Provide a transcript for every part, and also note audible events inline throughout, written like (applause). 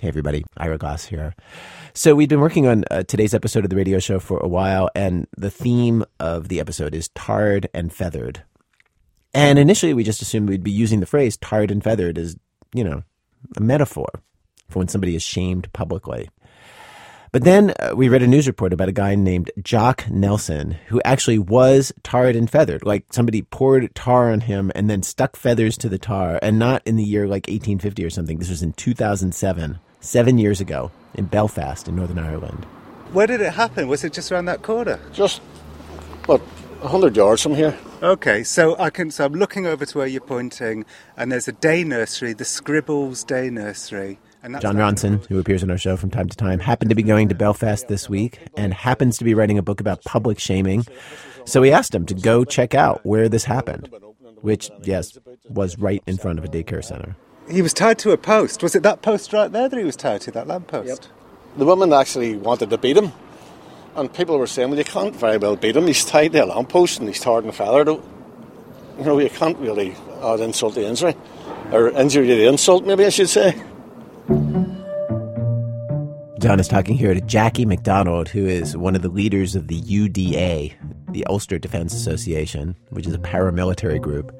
Hey, everybody. Ira Glass here. So, we've been working on uh, today's episode of the radio show for a while, and the theme of the episode is tarred and feathered. And initially, we just assumed we'd be using the phrase tarred and feathered as, you know, a metaphor for when somebody is shamed publicly. But then uh, we read a news report about a guy named Jock Nelson who actually was tarred and feathered. Like somebody poured tar on him and then stuck feathers to the tar, and not in the year like 1850 or something. This was in 2007, seven years ago, in Belfast, in Northern Ireland. Where did it happen? Was it just around that corner? Just about hundred yards from here. Okay, so I can. So I'm looking over to where you're pointing, and there's a day nursery, the Scribbles Day Nursery. And that's Jon Ronson, who appears on our show from time to time, happened to be going to Belfast this week and happens to be writing a book about public shaming. So we asked him to go check out where this happened, which, yes, was right in front of a daycare center. He was tied to a post. Was it that post right there that he was tied to, that lamppost? Yep. The woman actually wanted to beat him, and people were saying, "Well, you can't very well beat him. He's tied to a lamppost and he's tarred and feathered. You know, you can't really add insult to injury, or injury to insult, maybe I should say." Jon is talking here to Jackie McDonald, who is one of the leaders of the UDA, the Ulster Defence Association, which is a paramilitary group.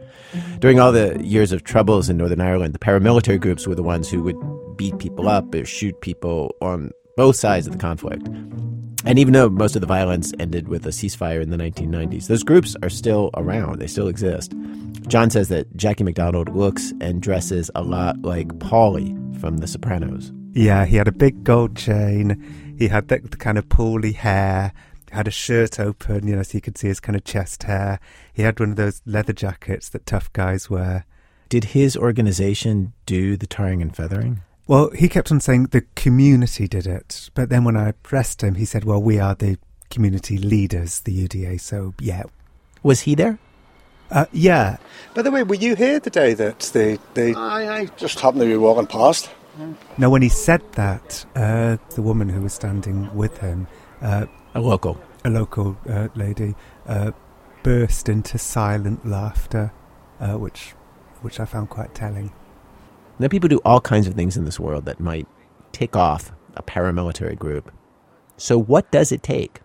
During all the years of troubles in Northern Ireland, the paramilitary groups were the ones who would beat people up or shoot people on both sides of the conflict. And even though most of the violence ended with a ceasefire in the 1990s, those groups are still around. They still exist. Jon says that Jackie McDonald looks and dresses a lot like Paulie from The Sopranos. Yeah, he had a big gold chain. He had the, the kind of poolly hair. Had a shirt open, you know, so you could see his kind of chest hair. He had one of those leather jackets that tough guys wear. Did his organization do the tarring and feathering? Well, he kept on saying the community did it, but then when I pressed him, he said, "Well, we are the community leaders, the UDA." So, yeah. Was he there? Uh, yeah. By the way, were you here the day that the the? I, I just happened to be walking past. Now, when he said that, uh, the woman who was standing with him, uh, A local. a local uh, lady, uh, burst into silent laughter, uh, which which I found quite telling. Now, people do all kinds of things in this world that might tick off a paramilitary group. So, what does it take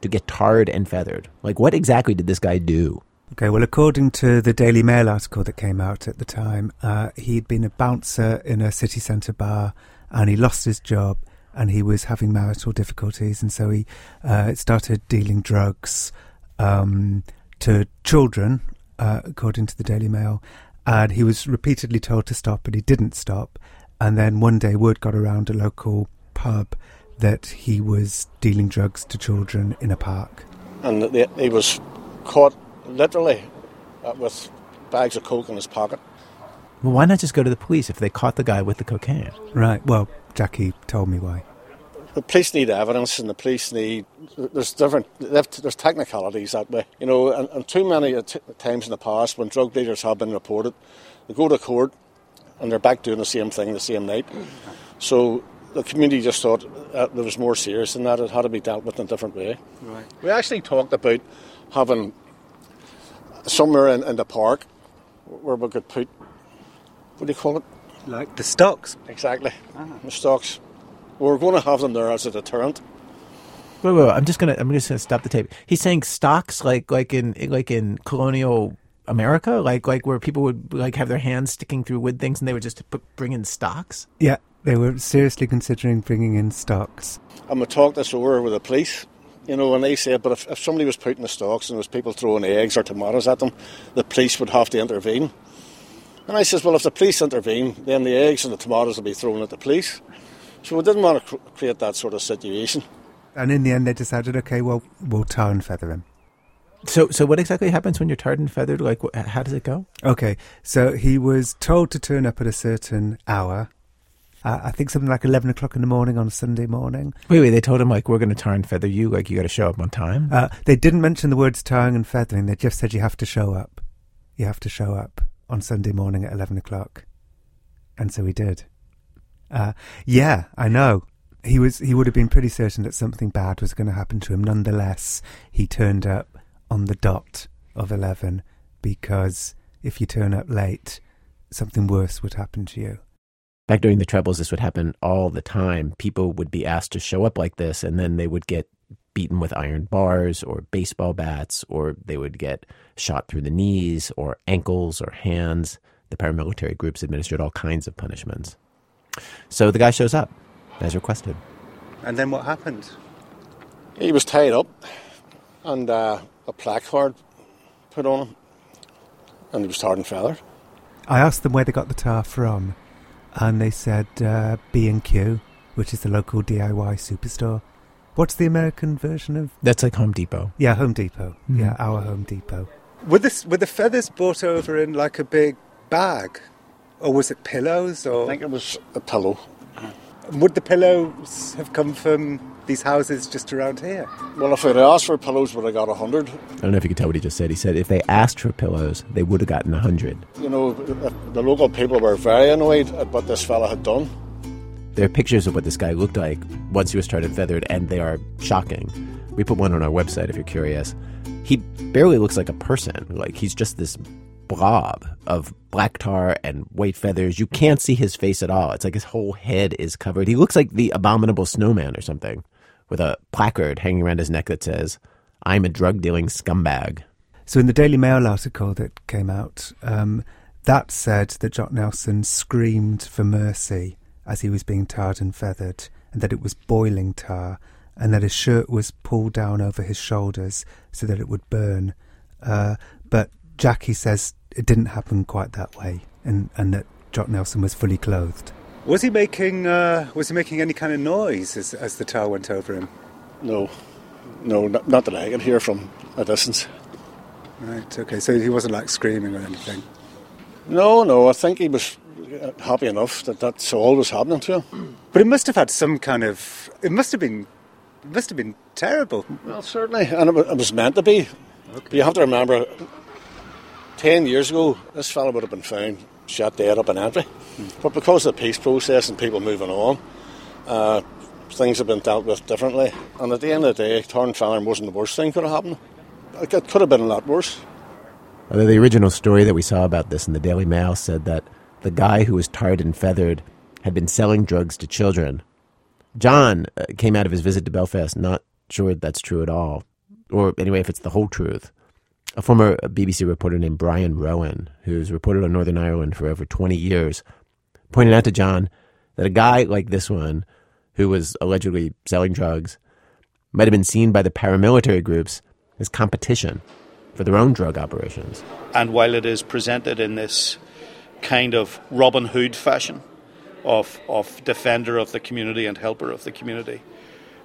to get tarred and feathered? Like, what exactly did this guy do? Okay, well, according to the Daily Mail article that came out at the time, uh, he'd been a bouncer in a city centre bar and he lost his job and he was having marital difficulties. And so he uh, started dealing drugs um, to children, uh, according to the Daily Mail. And he was repeatedly told to stop, but he didn't stop. And then one day, word got around a local pub that he was dealing drugs to children in a park. And he was caught literally uh, with bags of coke in his pocket. Well, why not just go to the police if they caught the guy with the cocaine? Right. Well, Jackie told me why. The police need evidence, and the police need. There's different. There's technicalities that way, you know. And, and too many t- times in the past, when drug dealers have been reported, they go to court, and they're back doing the same thing the same night. So the community just thought uh, there was more serious than that. It had to be dealt with in a different way. Right. We actually talked about having somewhere in, in the park where we could put. What do you call it? Like the stocks. Exactly. The stocks. We're going to have them there as a deterrent. Wait, wait, wait, I'm just gonna. I'm just gonna stop the tape. He's saying stocks, like, like in, like in colonial America, like, like where people would like have their hands sticking through wood things, and they would just put, bring in stocks. Yeah, they were seriously considering bringing in stocks. I'm gonna talk this over with the police, you know, and they said, but if, if somebody was putting the stocks and there was people throwing eggs or tomatoes at them, the police would have to intervene. And I says, well, if the police intervene, then the eggs and the tomatoes will be thrown at the police. So we didn't want to create that sort of situation. And in the end, they decided, okay, well, we'll tar and feather him. So, so what exactly happens when you're tarred and feathered? Like, wh- how does it go? Okay, so he was told to turn up at a certain hour. Uh, I think something like 11 o'clock in the morning on a Sunday morning. Wait, wait. They told him like we're going to tar and feather you. Like you got to show up on time. Uh, they didn't mention the words tarring and feathering. They just said you have to show up. You have to show up on Sunday morning at 11 o'clock. And so he did. Uh, yeah, I know. He was. He would have been pretty certain that something bad was going to happen to him. Nonetheless, he turned up on the dot of 11 because if you turn up late, something worse would happen to you. Back during the Troubles, this would happen all the time. People would be asked to show up like this, and then they would get beaten with iron bars or baseball bats, or they would get shot through the knees or ankles or hands. The paramilitary groups administered all kinds of punishments. So the guy shows up as requested. And then what happened? He was tied up and uh, a placard put on him, and he was tarred and feathered. I asked them where they got the tar from, and they said uh, B&Q, which is the local DIY superstore. What's the American version of? That's like Home Depot. Yeah, Home Depot. Mhm. Yeah, our Home Depot. Were, this, were the feathers brought over in like a big bag? Or was it pillows? Or I think it was a pillow. would the pillows have come from these houses just around here? Well, if I'd asked for pillows, would I got a hundred? I don't know if you could tell what he just said. He said if they asked for pillows, they would have gotten a hundred. You know, the local people were very annoyed at what this fella had done. There are pictures of what this guy looked like once he was tarred and feathered, and they are shocking. We put one on our website if you're curious. He barely looks like a person. Like he's just this blob of black tar and white feathers. You can't see his face at all. It's like his whole head is covered. He looks like the abominable snowman or something, with a placard hanging around his neck that says, I'm a drug dealing scumbag. So in the Daily Mail article that came out, um, that said that Jock Nelson screamed for mercy as he was being tarred and feathered, and that it was boiling tar, and that his shirt was pulled down over his shoulders so that it would burn. Uh, but Jackie says it didn't happen quite that way, and, and that Jock Nelson was fully clothed. Was he making uh, was he making any kind of noise as, as the tar went over him? No, no, not, not that I could hear from a distance. Right. Okay. So he wasn't like screaming or anything. No, no, I think he was happy enough that that's all was happening to him. But it must have had some kind of. It must have been. It must have been terrible. Well, certainly, and it, was meant to be. But you have to remember, ten years ago, this fella would have been found shot dead up in Antry. But because of the peace process and people moving on, uh, things have been dealt with differently. And at the end of the day, Torn Fallon wasn't the worst thing could have happened. It could could have been a lot worse. Although the original story that we saw about this in the Daily Mail said that the guy who was tarred and feathered had been selling drugs to children. Jon uh, came out of his visit to Belfast not sure that's true at all, or anyway, if it's the whole truth. A former BBC reporter named Brian Rowan, who's reported on Northern Ireland for over 20 years, pointed out to Jon that a guy like this one, who was allegedly selling drugs, might have been seen by the paramilitary groups as competition for their own drug operations. And while it is presented in this kind of Robin Hood fashion of, of defender of the community and helper of the community,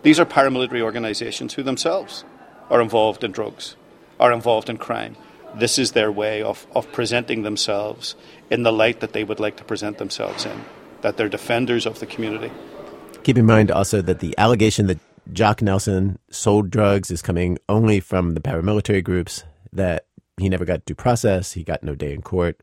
these are paramilitary organizations who themselves are involved in drugs, are involved in crime. This is their way of, of presenting themselves in the light that they would like to present themselves in, that they're defenders of the community. Keep in mind also that the allegation that Jock Nelson sold drugs is coming only from the paramilitary groups, that he never got due process, he got no day in court.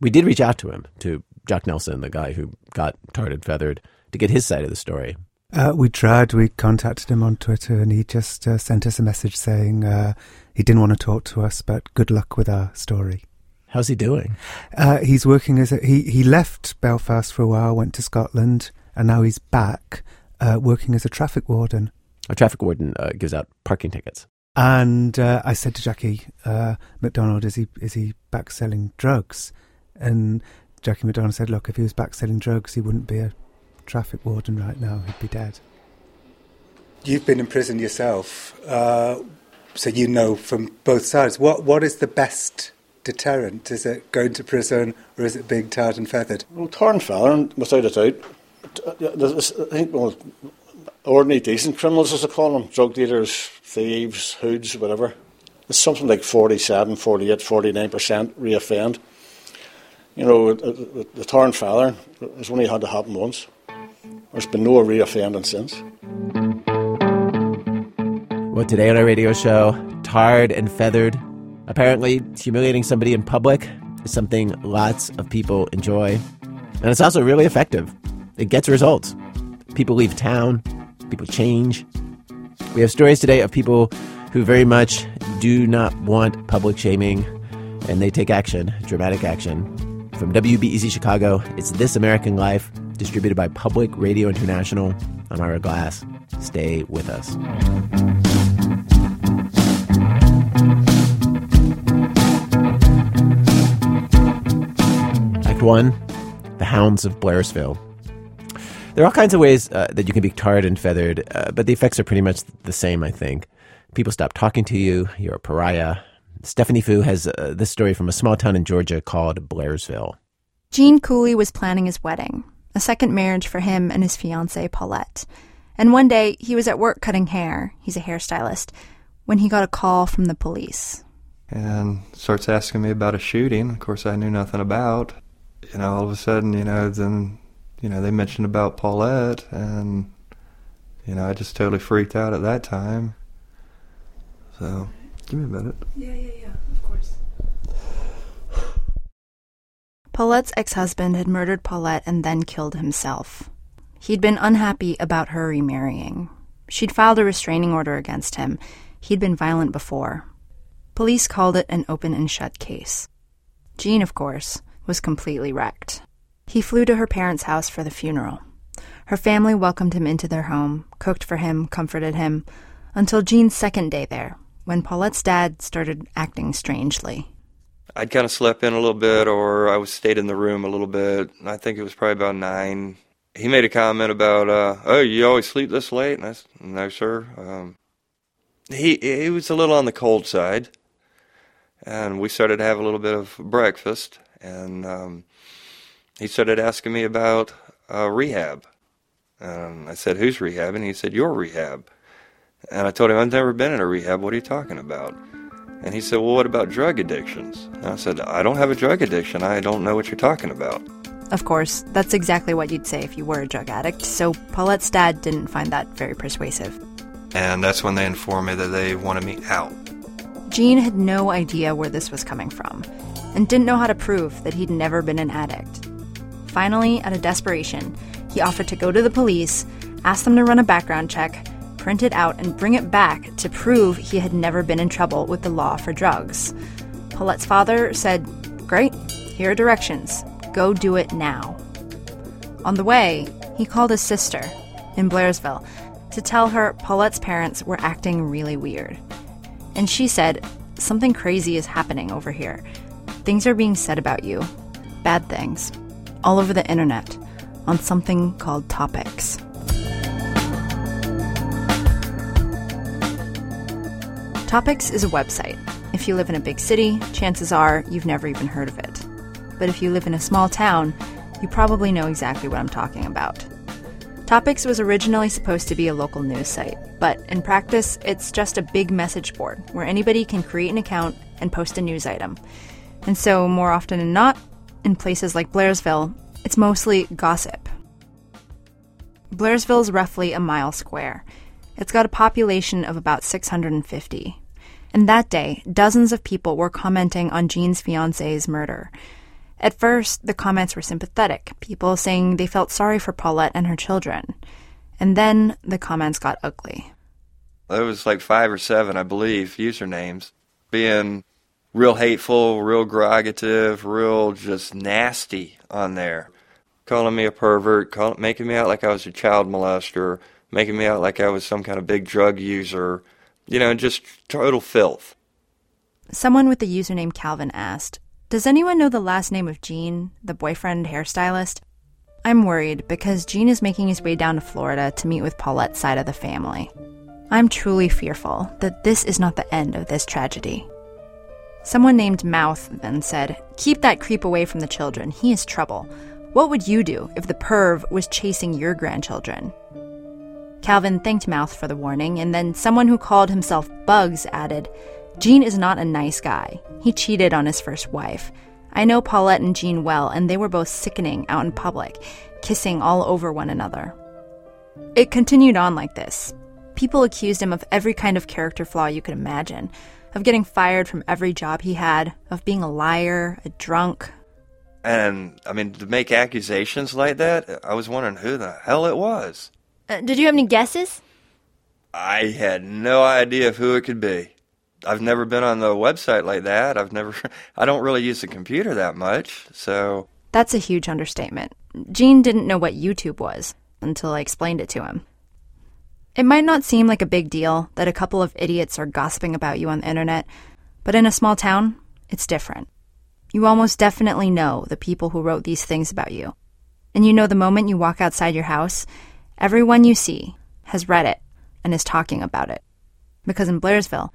We did reach out to him, to Jack Nelson, the guy who got tarred and feathered, to get his side of the story. Uh, we tried, we contacted him on Twitter, and he just uh, sent us a message saying uh, he didn't want to talk to us, but good luck with our story. How's he doing? Uh, he's working as a, he he left Belfast for a while, went to Scotland, and now he's back uh, working as a traffic warden. A traffic warden uh, gives out parking tickets. And uh, I said to Jackie uh, McDonald, "Is he is he back selling drugs?" And Jackie McDonald said, "Look, if he was back selling drugs, he wouldn't be a traffic warden right now. He'd be dead." You've been in prison yourself, uh, so you know from both sides. What what is the best deterrent? Is it going to prison or is it being tarred and feathered? Well, Torn Fallon, without a doubt, t- there's- I think well, ordinary decent criminals, as they call them, drug dealers, thieves, hoods, whatever. It's something like 47, 48, 49% reoffend. You know, the Torn Fallon has only had to happen once. There's been no reoffending since. Well, today on our radio show, tarred and feathered. Apparently, humiliating somebody in public is something lots of people enjoy. And it's also really effective. It gets results. People leave town, people change. We have stories today of people who very much do not want public shaming and they take action, dramatic action. From WBEZ Chicago, it's This American Life, distributed by Public Radio International. I'm Ira Glass. Stay with us. Act 1 The Hounds of Blairsville. There are all kinds of ways uh, that you can be tarred and feathered, uh, but the effects are pretty much the same, I think. People stop talking to you, you're a pariah. Stephanie Fu has uh, this story from a small town in Georgia called Blairsville. Gene Cooley was planning his wedding, a second marriage for him and his fiancee Paulette. And one day he was at work cutting hair, he's a hairstylist, when he got a call from the police. And starts asking me about a shooting, of course I knew nothing about. You know, all of a sudden, you know, then, you know, they mentioned about Paulette, and, you know, I just totally freaked out at that time. So, give me a minute. Yeah, yeah, yeah, of course. Paulette's ex husband had murdered Paulette and then killed himself. He'd been unhappy about her remarrying. She'd filed a restraining order against him. He'd been violent before. Police called it an open and shut case. Gene, of course, was completely wrecked. He flew to her parents' house for the funeral. Her family welcomed him into their home, cooked for him, comforted him, until Gene's second day there, when Paulette's dad started acting strangely. I'd kind of slept in a little bit, or I was stayed in the room a little bit. I think it was probably about nine. He made a comment about, uh, "Oh, you always sleep this late?" And I said, "No, sir." Um, he he was a little on the cold side, and we started to have a little bit of breakfast, and um, he started asking me about uh, rehab. And I said, "Who's rehab?" And he said, "Your rehab." And I told him, "I've never been in a rehab. What are you talking about?" And he said, Well, what about drug addictions? And I said, I don't have a drug addiction. I don't know what you're talking about. Of course, that's exactly what you'd say if you were a drug addict, so Paulette's dad didn't find that very persuasive. And that's when they informed me that they wanted me out. Gene had no idea where this was coming from and didn't know how to prove that he'd never been an addict. Finally, out of desperation, he offered to go to the police, ask them to run a background check, print it out, and bring it back to prove he had never been in trouble with the law for drugs. Paulette's father said, Great, here are directions. Go do it now. On the way, he called his sister in Blairsville to tell her Paulette's parents were acting really weird. And she said, Something crazy is happening over here. Things are being said about you. Bad things. All over the internet. On something called Topix. Topix is a website. If you live in a big city, chances are you've never even heard of it. But if you live in a small town, you probably know exactly what I'm talking about. Topix was originally supposed to be a local news site, but in practice, it's just a big message board where anybody can create an account and post a news item. And so, more often than not, in places like Blairsville, it's mostly gossip. Blairsville is roughly a mile square. It's got a population of about 650. And that day, dozens of people were commenting on Gene's fiance's murder. At first, the comments were sympathetic, people saying they felt sorry for Paulette and her children. And then the comments got ugly. There was like five or seven, I believe, usernames being real hateful, real derogative, real just nasty on there. Calling me a pervert, call, making me out like I was a child molester, making me out like I was some kind of big drug user, you know, just total filth. Someone with the username Calvin asked, Does anyone know the last name of Gene, the boyfriend hairstylist? I'm worried because Gene is making his way down to Florida to meet with Paulette's side of the family. I'm truly fearful that this is not the end of this tragedy. Someone named Mouth then said, Keep that creep away from the children. He is trouble. What would you do if the perv was chasing your grandchildren? Calvin thanked Mouth for the warning, and then someone who called himself Bugs added, Gene is not a nice guy. He cheated on his first wife. I know Paulette and Gene well, and they were both sickening out in public, kissing all over one another. It continued on like this. People accused him of every kind of character flaw you could imagine of getting fired from every job he had, of being a liar, a drunk. And, I mean, to make accusations like that, I was wondering who the hell it was. Uh, did you have any guesses? I had no idea of who it could be. I've never been on the website like that. I've never, (laughs) I don't really use the computer that much. So That's a huge understatement. Gene didn't know what YouTube was until I explained it to him. It might not seem like a big deal that a couple of idiots are gossiping about you on the internet, but in a small town, it's different. You almost definitely know the people who wrote these things about you. And you know the moment you walk outside your house, everyone you see has read it and is talking about it. Because in Blairsville,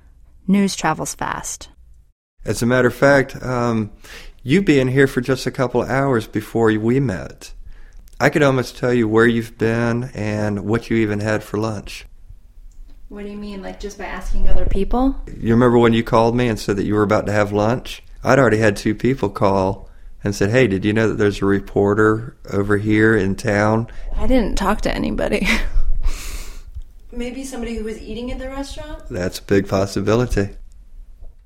news travels fast. As a matter of fact, um, you being here for just a couple of hours before we met, I could almost tell you where you've been and what you even had for lunch. What do you mean, like just by asking other people? You remember when you called me and said that you were about to have lunch? I'd already had two people call and said, Hey, did you know that there's a reporter over here in town? I didn't talk to anybody. (laughs) Maybe somebody who was eating at the restaurant? That's a big possibility.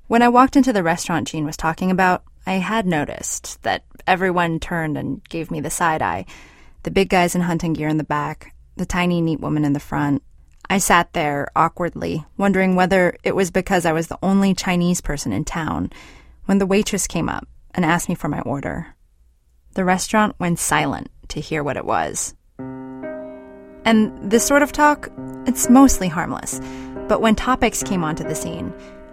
When I walked into the restaurant Gene was talking about, I had noticed that everyone turned and gave me the side eye. The big guys in hunting gear in the back, the tiny, neat woman in the front. I sat there awkwardly, wondering whether it was because I was the only Chinese person in town, when the waitress came up and asked me for my order. The restaurant went silent to hear what it was. And this sort of talk, it's mostly harmless. But when Topix came onto the scene,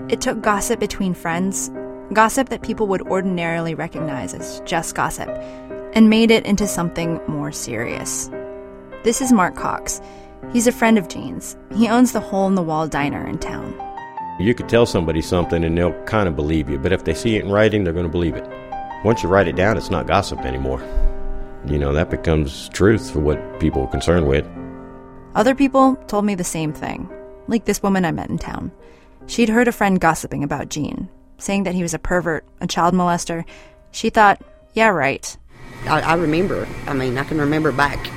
it took gossip between friends, gossip that people would ordinarily recognize as just gossip, and made it into something more serious. This is Mark Cox. He's a friend of Gene's. He owns the Hole in the Wall diner in town. You could tell somebody something and they'll kind of believe you, but if they see it in writing, they're going to believe it. Once you write it down, it's not gossip anymore. You know, that becomes truth for what people are concerned with. Other people told me the same thing, like this woman I met in town. She'd heard a friend gossiping about Gene, saying that he was a pervert, a child molester. She thought, yeah, right. I, I remember. I mean, I can remember back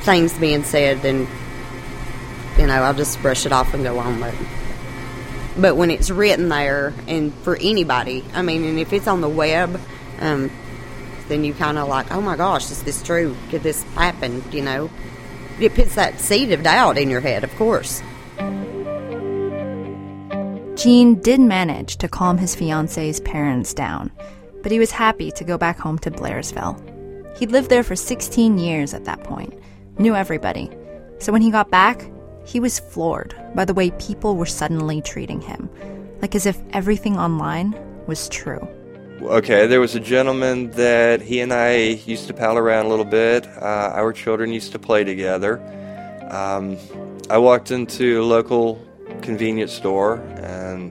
things being said, and you know, I'll just brush it off and go on. But but when it's written there, and for anybody, I mean, and if it's on the web, um, then you kind of like, oh my gosh, is this true? Could this happen? You know, it puts that seed of doubt in your head, of course. Gene did manage to calm his fiance's parents down, but he was happy to go back home to Blairsville. He'd lived there for 16 years at that point, knew everybody. So when he got back, he was floored by the way people were suddenly treating him, like as if everything online was true. Okay, there was a gentleman that he and I used to pal around a little bit. Uh, our children used to play together. Um, I walked into a local convenience store and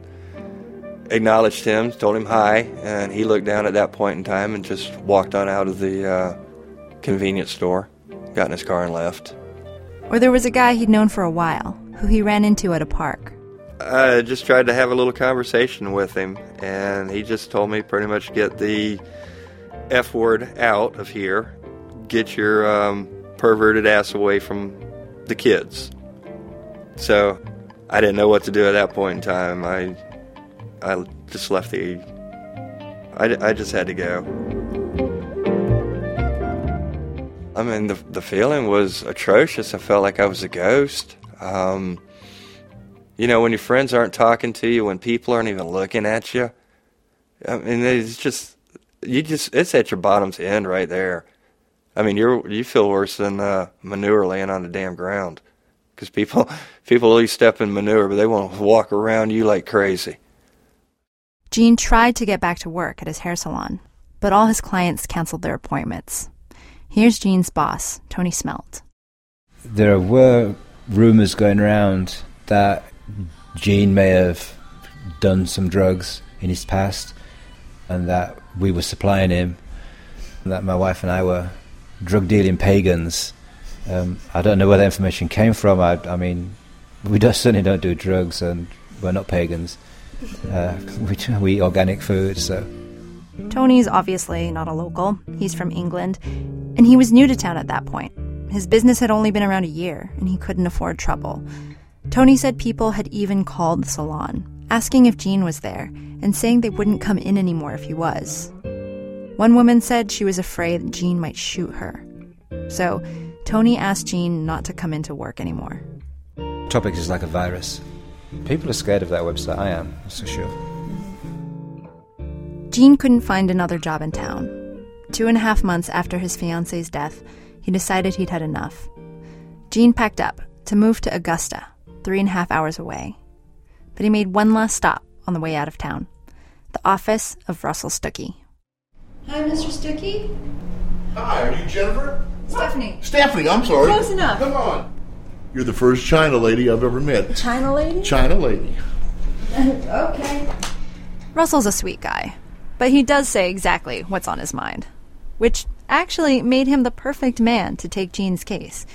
acknowledged him, told him hi, and he looked down at that point in time and just walked on out of the uh, convenience store, got in his car, and left. Or there was a guy he'd known for a while who he ran into at a park. I just tried to have a little conversation with him, and he just told me pretty much get the F word out of here, get your um, perverted ass away from the kids. So I didn't know what to do at that point in time. I I just left the. I, I just had to go. I mean, the the feeling was atrocious. I felt like I was a ghost. Um, you know, when your friends aren't talking to you, when people aren't even looking at you. I mean, it's just you just it's at your bottom's end right there. I mean, you're you feel worse than uh, manure laying on the damn ground because people (laughs) people least step in manure, but they want to walk around you like crazy. Gene tried to get back to work at his hair salon, but all his clients canceled their appointments. Here's Gene's boss, Tony Smelt. There were rumors going around that Gene may have done some drugs in his past and that we were supplying him, that my wife and I were drug dealing pagans. Um, I don't know where that information came from. I, I mean, we certainly don't do drugs and we're not pagans. Uh, (laughs) we, we eat organic food, so. Tony's obviously not a local. He's from England, and he was new to town at that point. His business had only been around a year, and he couldn't afford trouble. Tony said people had even called the salon, asking if Gene was there, and saying they wouldn't come in anymore if he was. One woman said she was afraid Gene might shoot her. So, Tony asked Gene not to come into work anymore. Topix is like a virus. People are scared of that website. I am, that's for sure. Gene couldn't find another job in town. Two and a half months after his fiance's death, he decided he'd had enough. Gene packed up to move to Augusta, three and a half hours away. But he made one last stop on the way out of town the office of Russell Stuckey. Hi, Mr. Stuckey. Hi, are you Jennifer? Stephanie. Stephanie, I'm sorry. Close enough. Come on. You're the first China lady I've ever met. China lady? China lady. (laughs) okay. Russell's a sweet guy, but he does say exactly what's on his mind, which actually made him the perfect man to take Gene's case.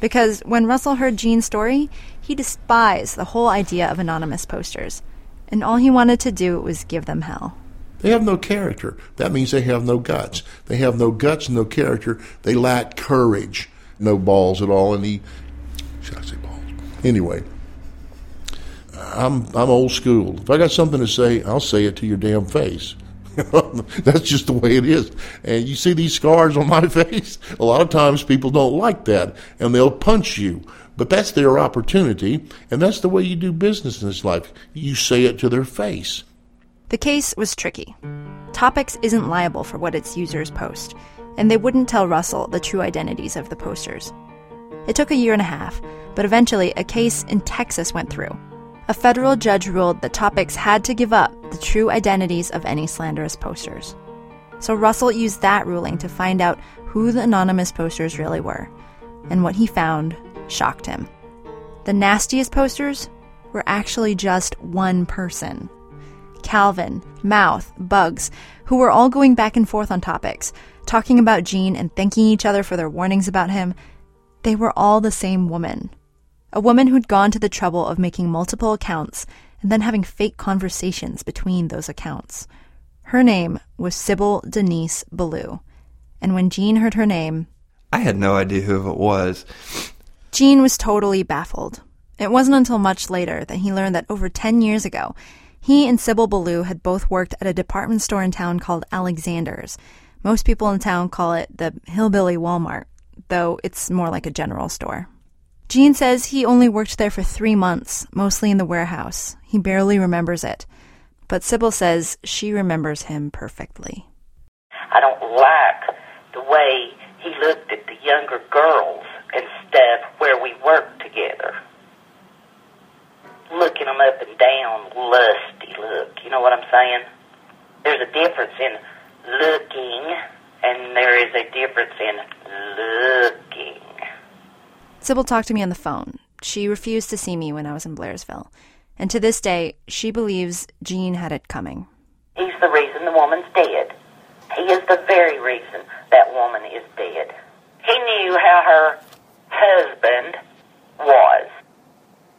Because when Russell heard Gene's story, he despised the whole idea of anonymous posters, and all he wanted to do was give them hell. They have no character. That means they have no guts. They have no guts, no character. They lack courage. No balls at all. And he, should I say balls? Anyway, I'm I'm old school. If I got something to say, I'll say it to your damn face. (laughs) That's just the way it is. And you see these scars on my (laughs) face? A lot of times people don't like that and they'll punch you. But that's their opportunity, and that's the way you do business in this life. You say it to their face. The case was tricky. Topix isn't liable for what its users post, and they wouldn't tell Russell the true identities of the posters. It took a year and a half, but eventually a case in Texas went through. A federal judge ruled that Topix had to give up the true identities of any slanderous posters. So Russell used that ruling to find out who the anonymous posters really were, and what he found shocked him. The nastiest posters were actually just one person Calvin, Mouth, Bugs, who were all going back and forth on Topix, talking about Gene and thanking each other for their warnings about him. They were all the same woman. A woman who'd gone to the trouble of making multiple accounts and then having fake conversations between those accounts. Her name was Sybil Denise Ballou. And when Gene heard her name, I had no idea who it was. Gene was totally baffled. It wasn't until much later that he learned that over 10 years ago, he and Sybil Ballou had both worked at a department store in town called Alexander's. Most people in town call it the Hillbilly Walmart, though it's more like a general store. Gene says he only worked there for three months, mostly in the warehouse. He barely remembers it. But Sybil says she remembers him perfectly. I don't like the way he looked at the younger girls and stuff where we worked together. Looking them up and down, lusty look. You know what I'm saying? There's a difference in looking, and there is a difference in looking. Sybil talked to me on the phone. She refused to see me when I was in Blairsville. And to this day, she believes Gene had it coming. He's the reason the woman's dead. He is the very reason that woman is dead. He knew how her husband was.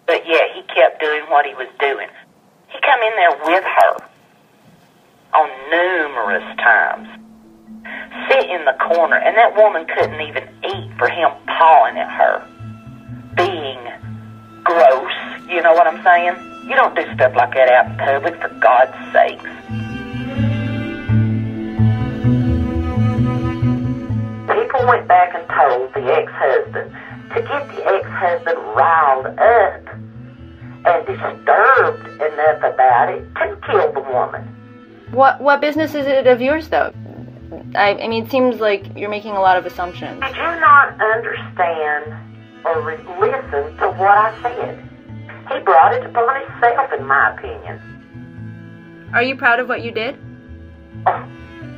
But yet he kept doing what he was doing. He come in there with her on numerous times. Sit in the corner, and that woman couldn't even eat for him pawing at her. Being gross, you know what I'm saying? You don't do stuff like that out in public, for God's sakes. People went back and told the ex-husband to get the ex-husband riled up and disturbed enough about it to kill the woman. What what business is it of yours, though? I, I mean, it seems like you're making a lot of assumptions. Did you not understand or re- listen to what I said? He brought it upon himself, in my opinion. Are you proud of what you did? Oh,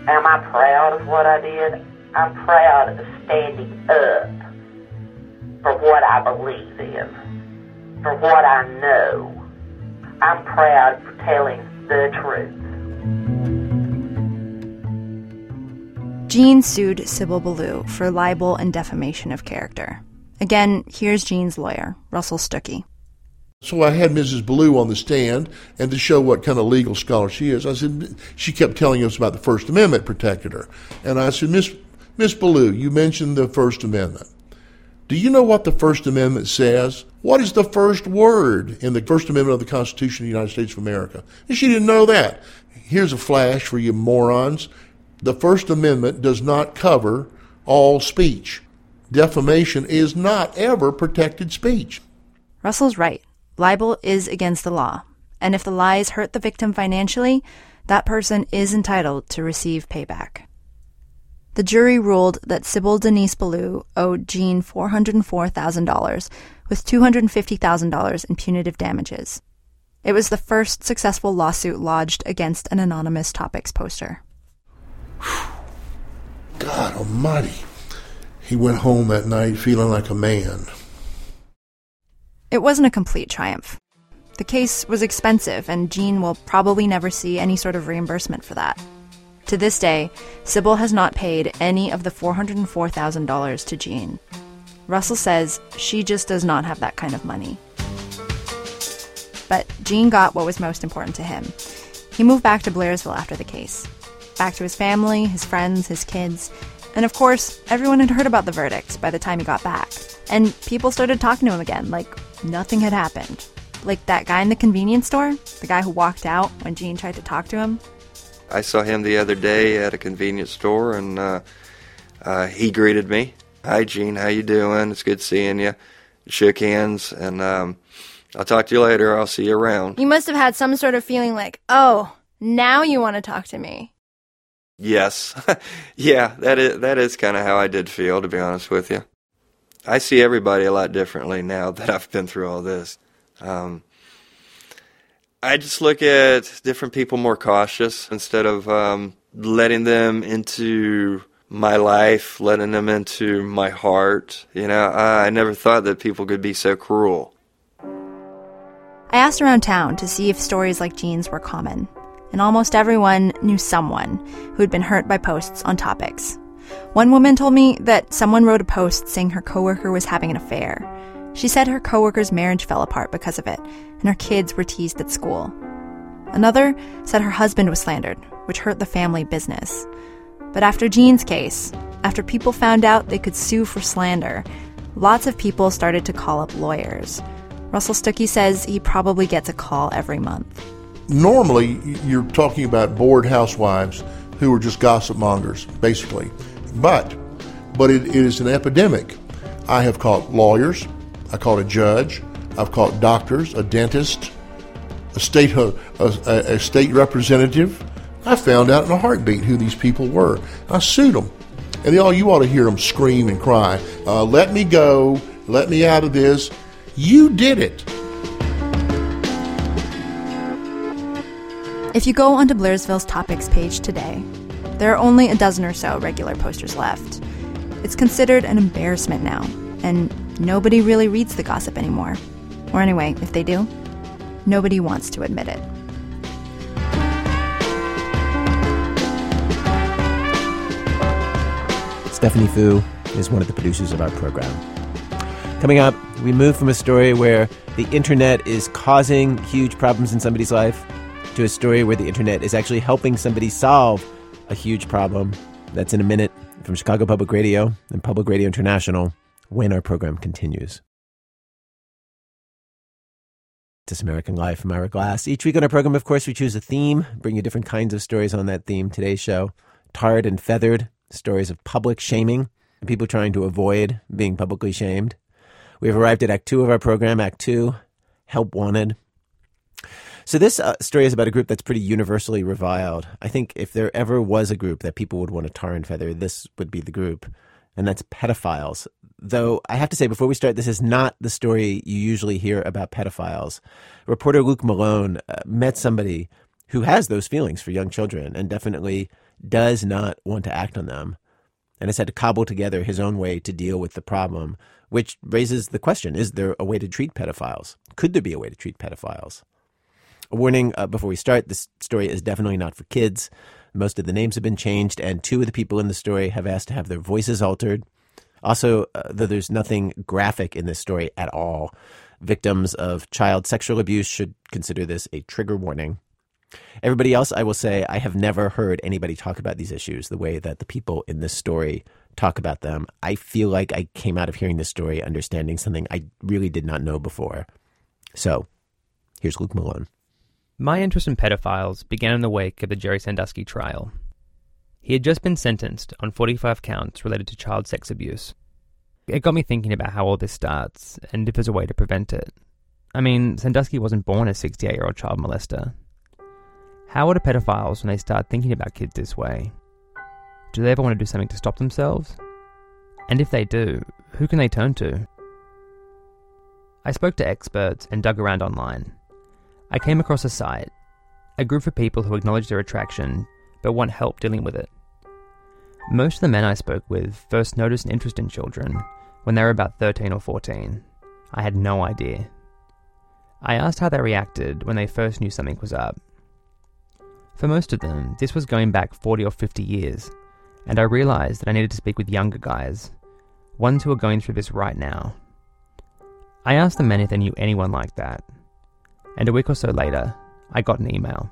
am I proud of what I did? I'm proud of standing up for what I believe in, for what I know. I'm proud for telling the truth. Gene sued Sybil Ballou for libel and defamation of character. Again, here's Gene's lawyer, Russell Stuckey. So I had Mrs. Ballou on the stand, and to show what kind of legal scholar she is, I said she kept telling us about the First Amendment protected her, and I said, Miss Miss you mentioned the First Amendment. Do you know what the First Amendment says? What is the first word in the First Amendment of the Constitution of the United States of America? And she didn't know that. Here's a flash for you morons. The First Amendment does not cover all speech. Defamation is not ever protected speech. Russell's right. libel is against the law, and if the lies hurt the victim financially, that person is entitled to receive payback. The jury ruled that Sybil Denise Ballou owed Gene $404,000 with $250,000 in punitive damages. It was the first successful lawsuit lodged against an anonymous Topix poster. God almighty. He went home that night feeling like a man. It wasn't a complete triumph. The case was expensive, and Gene will probably never see any sort of reimbursement for that. To this day, Sybil has not paid any of the $404,000 to Gene. Russell says she just does not have that kind of money. But Gene got what was most important to him. He moved back to Blairsville after the case. Back to his family, his friends, his kids. And of course, everyone had heard about the verdict by the time he got back. And people started talking to him again, like nothing had happened. Like that guy in the convenience store, the guy who walked out when Gene tried to talk to him. I saw him the other day at a convenience store, and uh, uh, he greeted me. Hi, Gene. How you doing? It's good seeing you. Shook hands, and um, I'll talk to you later. I'll see you around. You must have had some sort of feeling like, oh, now you want to talk to me. Yes, (laughs) yeah, that is that is kind of how I did feel, to be honest with you. I see everybody a lot differently now (laughs) that I've been through all this. Um, I just look at different people more cautious instead of um, letting them into my life, letting them into my heart. You know, I, I never thought that people could be so cruel. I asked around town to see if stories like Gene's were common, and almost everyone knew someone who had been hurt by posts on Topix. One woman told me that someone wrote a post saying her coworker was having an affair. She said her coworker's marriage fell apart because of it, and her kids were teased at school. Another said her husband was slandered, which hurt the family business. But after Gene's case, after people found out they could sue for slander, lots of people started to call up lawyers. Russell Stuckey says he probably gets a call every month. Normally, you're talking about bored housewives who are just gossip mongers, basically. But, but it, it is an epidemic. I have caught lawyers, I caught a judge, I've caught doctors, a dentist, a state a, a, state representative. I found out in a heartbeat who these people were. I sued them, and they all you ought to hear them scream and cry. Uh, let me go. Let me out of this. You did it. If you go onto Blairsville's Topix page today, there are only a dozen or so regular posters left. It's considered an embarrassment now, and nobody really reads the gossip anymore. Or anyway, if they do, nobody wants to admit it. Stephanie Fu is one of the producers of our program. Coming up, we move from a story where the internet is causing huge problems in somebody's life to a story where the internet is actually helping somebody solve a huge problem. That's in a minute from Chicago Public Radio and Public Radio International when our program continues. This American Life, I'm Ira Glass. Each week on our program, of course, we choose a theme, bring you different kinds of stories on that theme. Today's show, Tarred and Feathered, stories of public shaming and people trying to avoid being publicly shamed. We have arrived at Act Two of our program, Act Two, Help Wanted. So this uh, story is about a group that's pretty universally reviled. I think if there ever was a group that people would want to tar and feather, this would be the group, and that's pedophiles. Though I have to say, before we start, this is not the story you usually hear about pedophiles. Reporter Luke Malone uh, met somebody who has those feelings for young children and definitely does not want to act on them, and has had to cobble together his own way to deal with the problem, which raises the question: Is there a way to treat pedophiles? Could there be a way to treat pedophiles? A warning uh, before we start this story is definitely not for kids. Most of the names have been changed, and two of the people in the story have asked to have their voices altered. Also, uh, though there's nothing graphic in this story at all, victims of child sexual abuse should consider this a trigger warning. Everybody else, I will say, I have never heard anybody talk about these issues the way that the people in this story talk about them. I feel like I came out of hearing this story understanding something I really did not know before. So, here's Luke Malone. My interest in pedophiles began in the wake of the Jerry Sandusky trial. He had just been sentenced on 45 counts related to child sex abuse. It got me thinking about how all this starts and if there's a way to prevent it. I mean, Sandusky wasn't born a 68 year old child molester. How are pedophiles when they start thinking about kids this way? Do they ever want to do something to stop themselves? And if they do, who can they turn to? I spoke to experts and dug around online. I came across a site, a group of people who acknowledge their attraction but want help dealing with it. Most of the men I spoke with first noticed an interest in children when they were about 13 or 14. I had no idea. I asked how they reacted when they first knew something was up. For most of them, this was going back 40 or 50 years, and I realized that I needed to speak with younger guys, ones who are going through this right now. I asked the men if they knew anyone like that, and a week or so later, I got an email.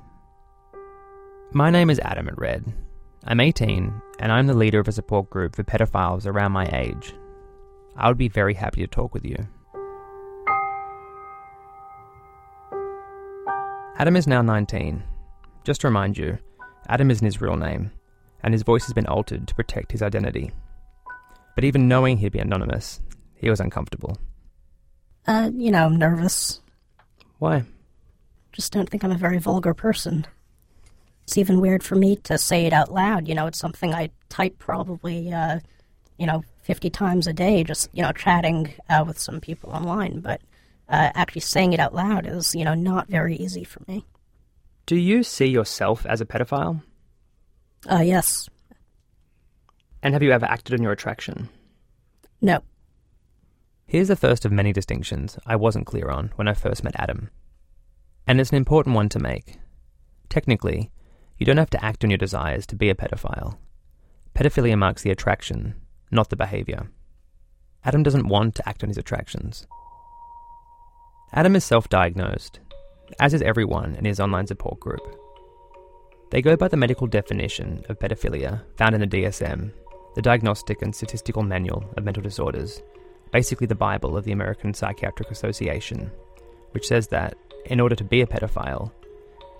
My name is Adam at Red. I'm 18, and I'm the leader of a support group for pedophiles around my age. I would be very happy to talk with you. Adam is now 19. Just to remind you, Adam isn't his real name, and his voice has been altered to protect his identity. But even knowing he'd be anonymous, he was uncomfortable. Uh, you know, I'm nervous. Why? Just don't think I'm a very vulgar person. It's even weird for me to say it out loud. You know, it's something I type probably, uh, you know, 50 times a day, just, you know, chatting uh, with some people online. But uh, actually saying it out loud is, you know, not very easy for me. Do you see yourself as a pedophile? Uh, yes. And have you ever acted on your attraction? No. Here's the first of many distinctions I wasn't clear on when I first met Adam. And it's an important one to make. Technically, you don't have to act on your desires to be a pedophile. Pedophilia marks the attraction, not the behavior. Adam doesn't want to act on his attractions. Adam is self diagnosed, as is everyone in his online support group. They go by the medical definition of pedophilia found in the DSM, the Diagnostic and Statistical Manual of Mental Disorders, basically the Bible of the American Psychiatric Association, which says that, in order to be a pedophile,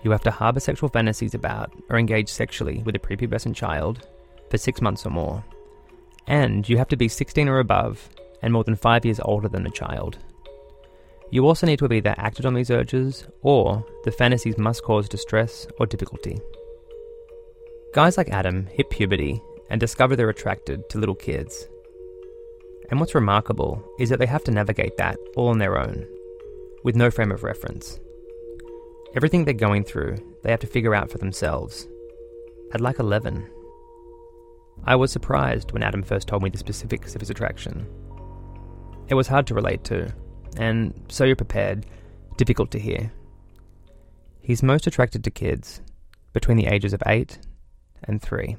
you have to harbour sexual fantasies about or engage sexually with a prepubescent child for six months or more, and you have to be 16 or above and more than five years older than the child. You also need to have either acted on these urges or the fantasies must cause distress or difficulty. Guys like Adam hit puberty and discover they're attracted to little kids. And what's remarkable is that they have to navigate that all on their own, with no frame of reference. Everything they're going through, they have to figure out for themselves. At like 11. I was surprised when Adam first told me the specifics of his attraction. It was hard to relate to, and so you're prepared, difficult to hear. He's most attracted to kids between the ages of 8 and 3.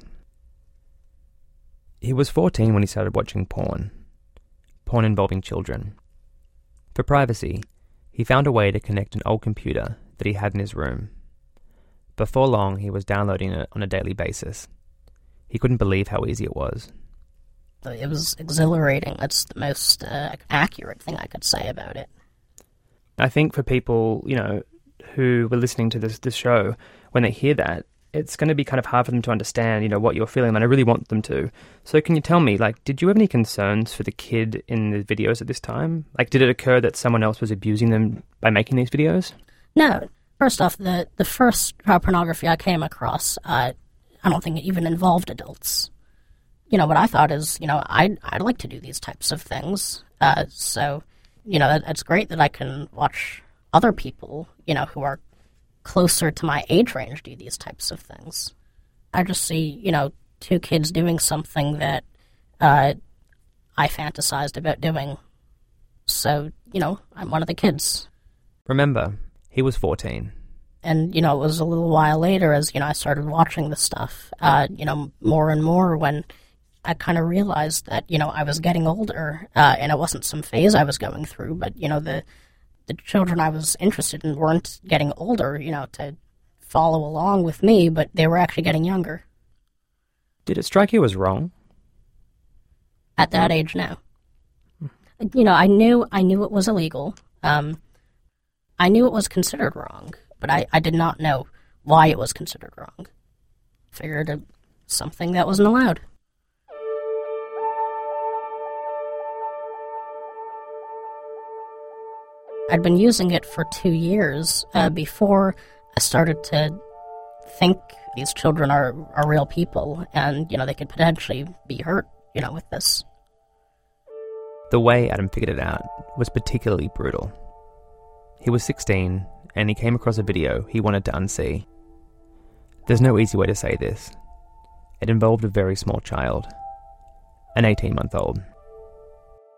He was 14 when he started watching porn, porn involving children. For privacy, he found a way to connect an old computer that he had in his room. Before long, he was downloading it on a daily basis. He couldn't believe how easy it was. It was exhilarating. That's the most uh, accurate thing I could say about it. I think for people, you know, who were listening to this this show, when they hear that, it's going to be kind of hard for them to understand, you know, what you're feeling, and I really want them to. So, can you tell me, like, did you have any concerns for the kid in the videos at this time? Like, did it occur that someone else was abusing them by making these videos? No. First off, the the first child pornography I came across, uh, I don't think it even involved adults. You know, what I thought is, you know, I'd, I'd like to do these types of things. Uh, so, you know, it's great that I can watch other people, you know, who are closer to my age range do these types of things. I just see, you know, two kids doing something that uh, I fantasized about doing. So, you know, I'm one of the kids. Remember, he was 14. And, you know, it was a little while later as, you know, I started watching the stuff, uh, you know, more and more when I kind of realized that, you know, I was getting older uh, and it wasn't some phase I was going through, but, you know, the, the children I was interested in weren't getting older, you know, to follow along with me, but they were actually getting younger. Did it strike you as wrong? At that age, no. You know, I knew I knew it was illegal. Um, I knew it was considered wrong, but I, I did not know why it was considered wrong. Figured it something that wasn't allowed. I'd been using it for two years uh, before I started to think these children are, are real people and, you know, they could potentially be hurt, you know, with this. The way Adam figured it out was particularly brutal. He was 16 and he came across a video he wanted to unsee. There's no easy way to say this. It involved a very small child, an 18 month old.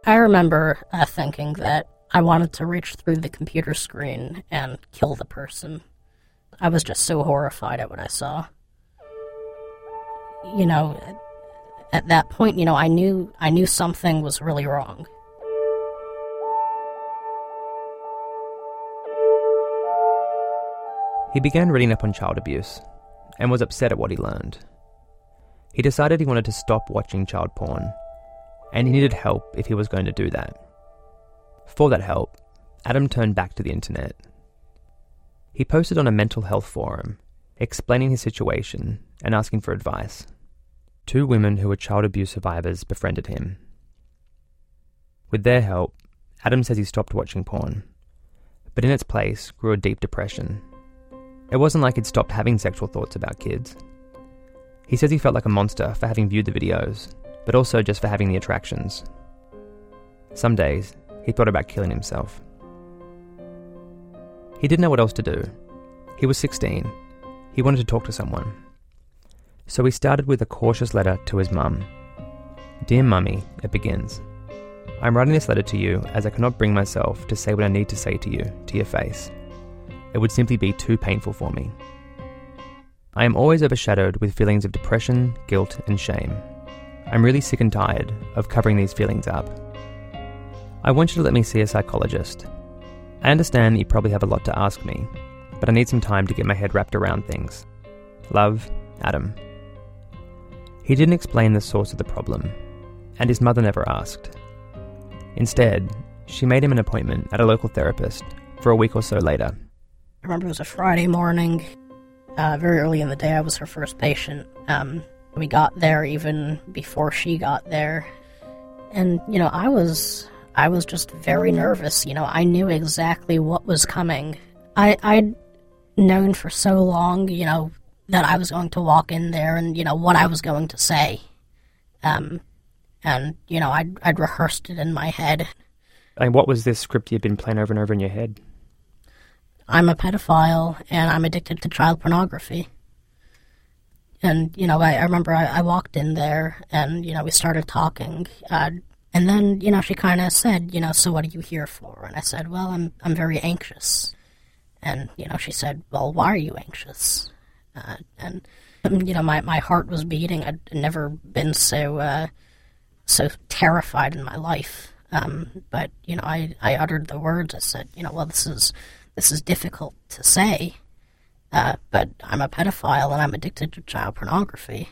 I remember uh, thinking that I wanted to reach through the computer screen and kill the person. I was just so horrified at what I saw. You know, at that point, you know, I knew I knew something was really wrong. He began reading up on child abuse and was upset at what he learned. He decided he wanted to stop watching child porn, and he needed help if he was going to do that. For that help, Adam turned back to the internet. He posted on a mental health forum, explaining his situation and asking for advice. Two women who were child abuse survivors befriended him. With their help, Adam says he stopped watching porn, but in its place grew a deep depression. It wasn't like he'd stopped having sexual thoughts about kids. He says he felt like a monster for having viewed the videos, but also just for having the attractions. Some days, he thought about killing himself. He didn't know what else to do. He was 16. He wanted to talk to someone. So he started with a cautious letter to his mum. Dear Mummy, it begins. I'm writing this letter to you as I cannot bring myself to say what I need to say to you, to your face. It would simply be too painful for me. I am always overshadowed with feelings of depression, guilt, and shame. I'm really sick and tired of covering these feelings up. I want you to let me see a psychologist. I understand you probably have a lot to ask me, but I need some time to get my head wrapped around things. Love, Adam. He didn't explain the source of the problem, and his mother never asked. Instead, she made him an appointment at a local therapist for a week or so later. I remember it was a Friday morning, uh, very early in the day. I was her first patient. Um, we got there even before she got there, and you know, I was I was just very nervous. You know, I knew exactly what was coming. I I'd known for so long, you know, that I was going to walk in there and you know what I was going to say. Um, and you know, I'd I'd rehearsed it in my head. And what was this script you'd been playing over and over in your head? I'm a pedophile and I'm addicted to child pornography. And, you know, I, I remember I, I, walked in there and, you know, we started talking. Uh, and then, you know, she kind of said, you know, so what are you here for? And I said, well, I'm, I'm very anxious. And, you know, she said, well, why are you anxious? Uh, and, um, you know, my, my heart was beating. I'd never been so, uh, so terrified in my life. Um, but, you know, I, I uttered the words. I said, you know, well, this is, this is difficult to say, uh, but I'm a pedophile and I'm addicted to child pornography.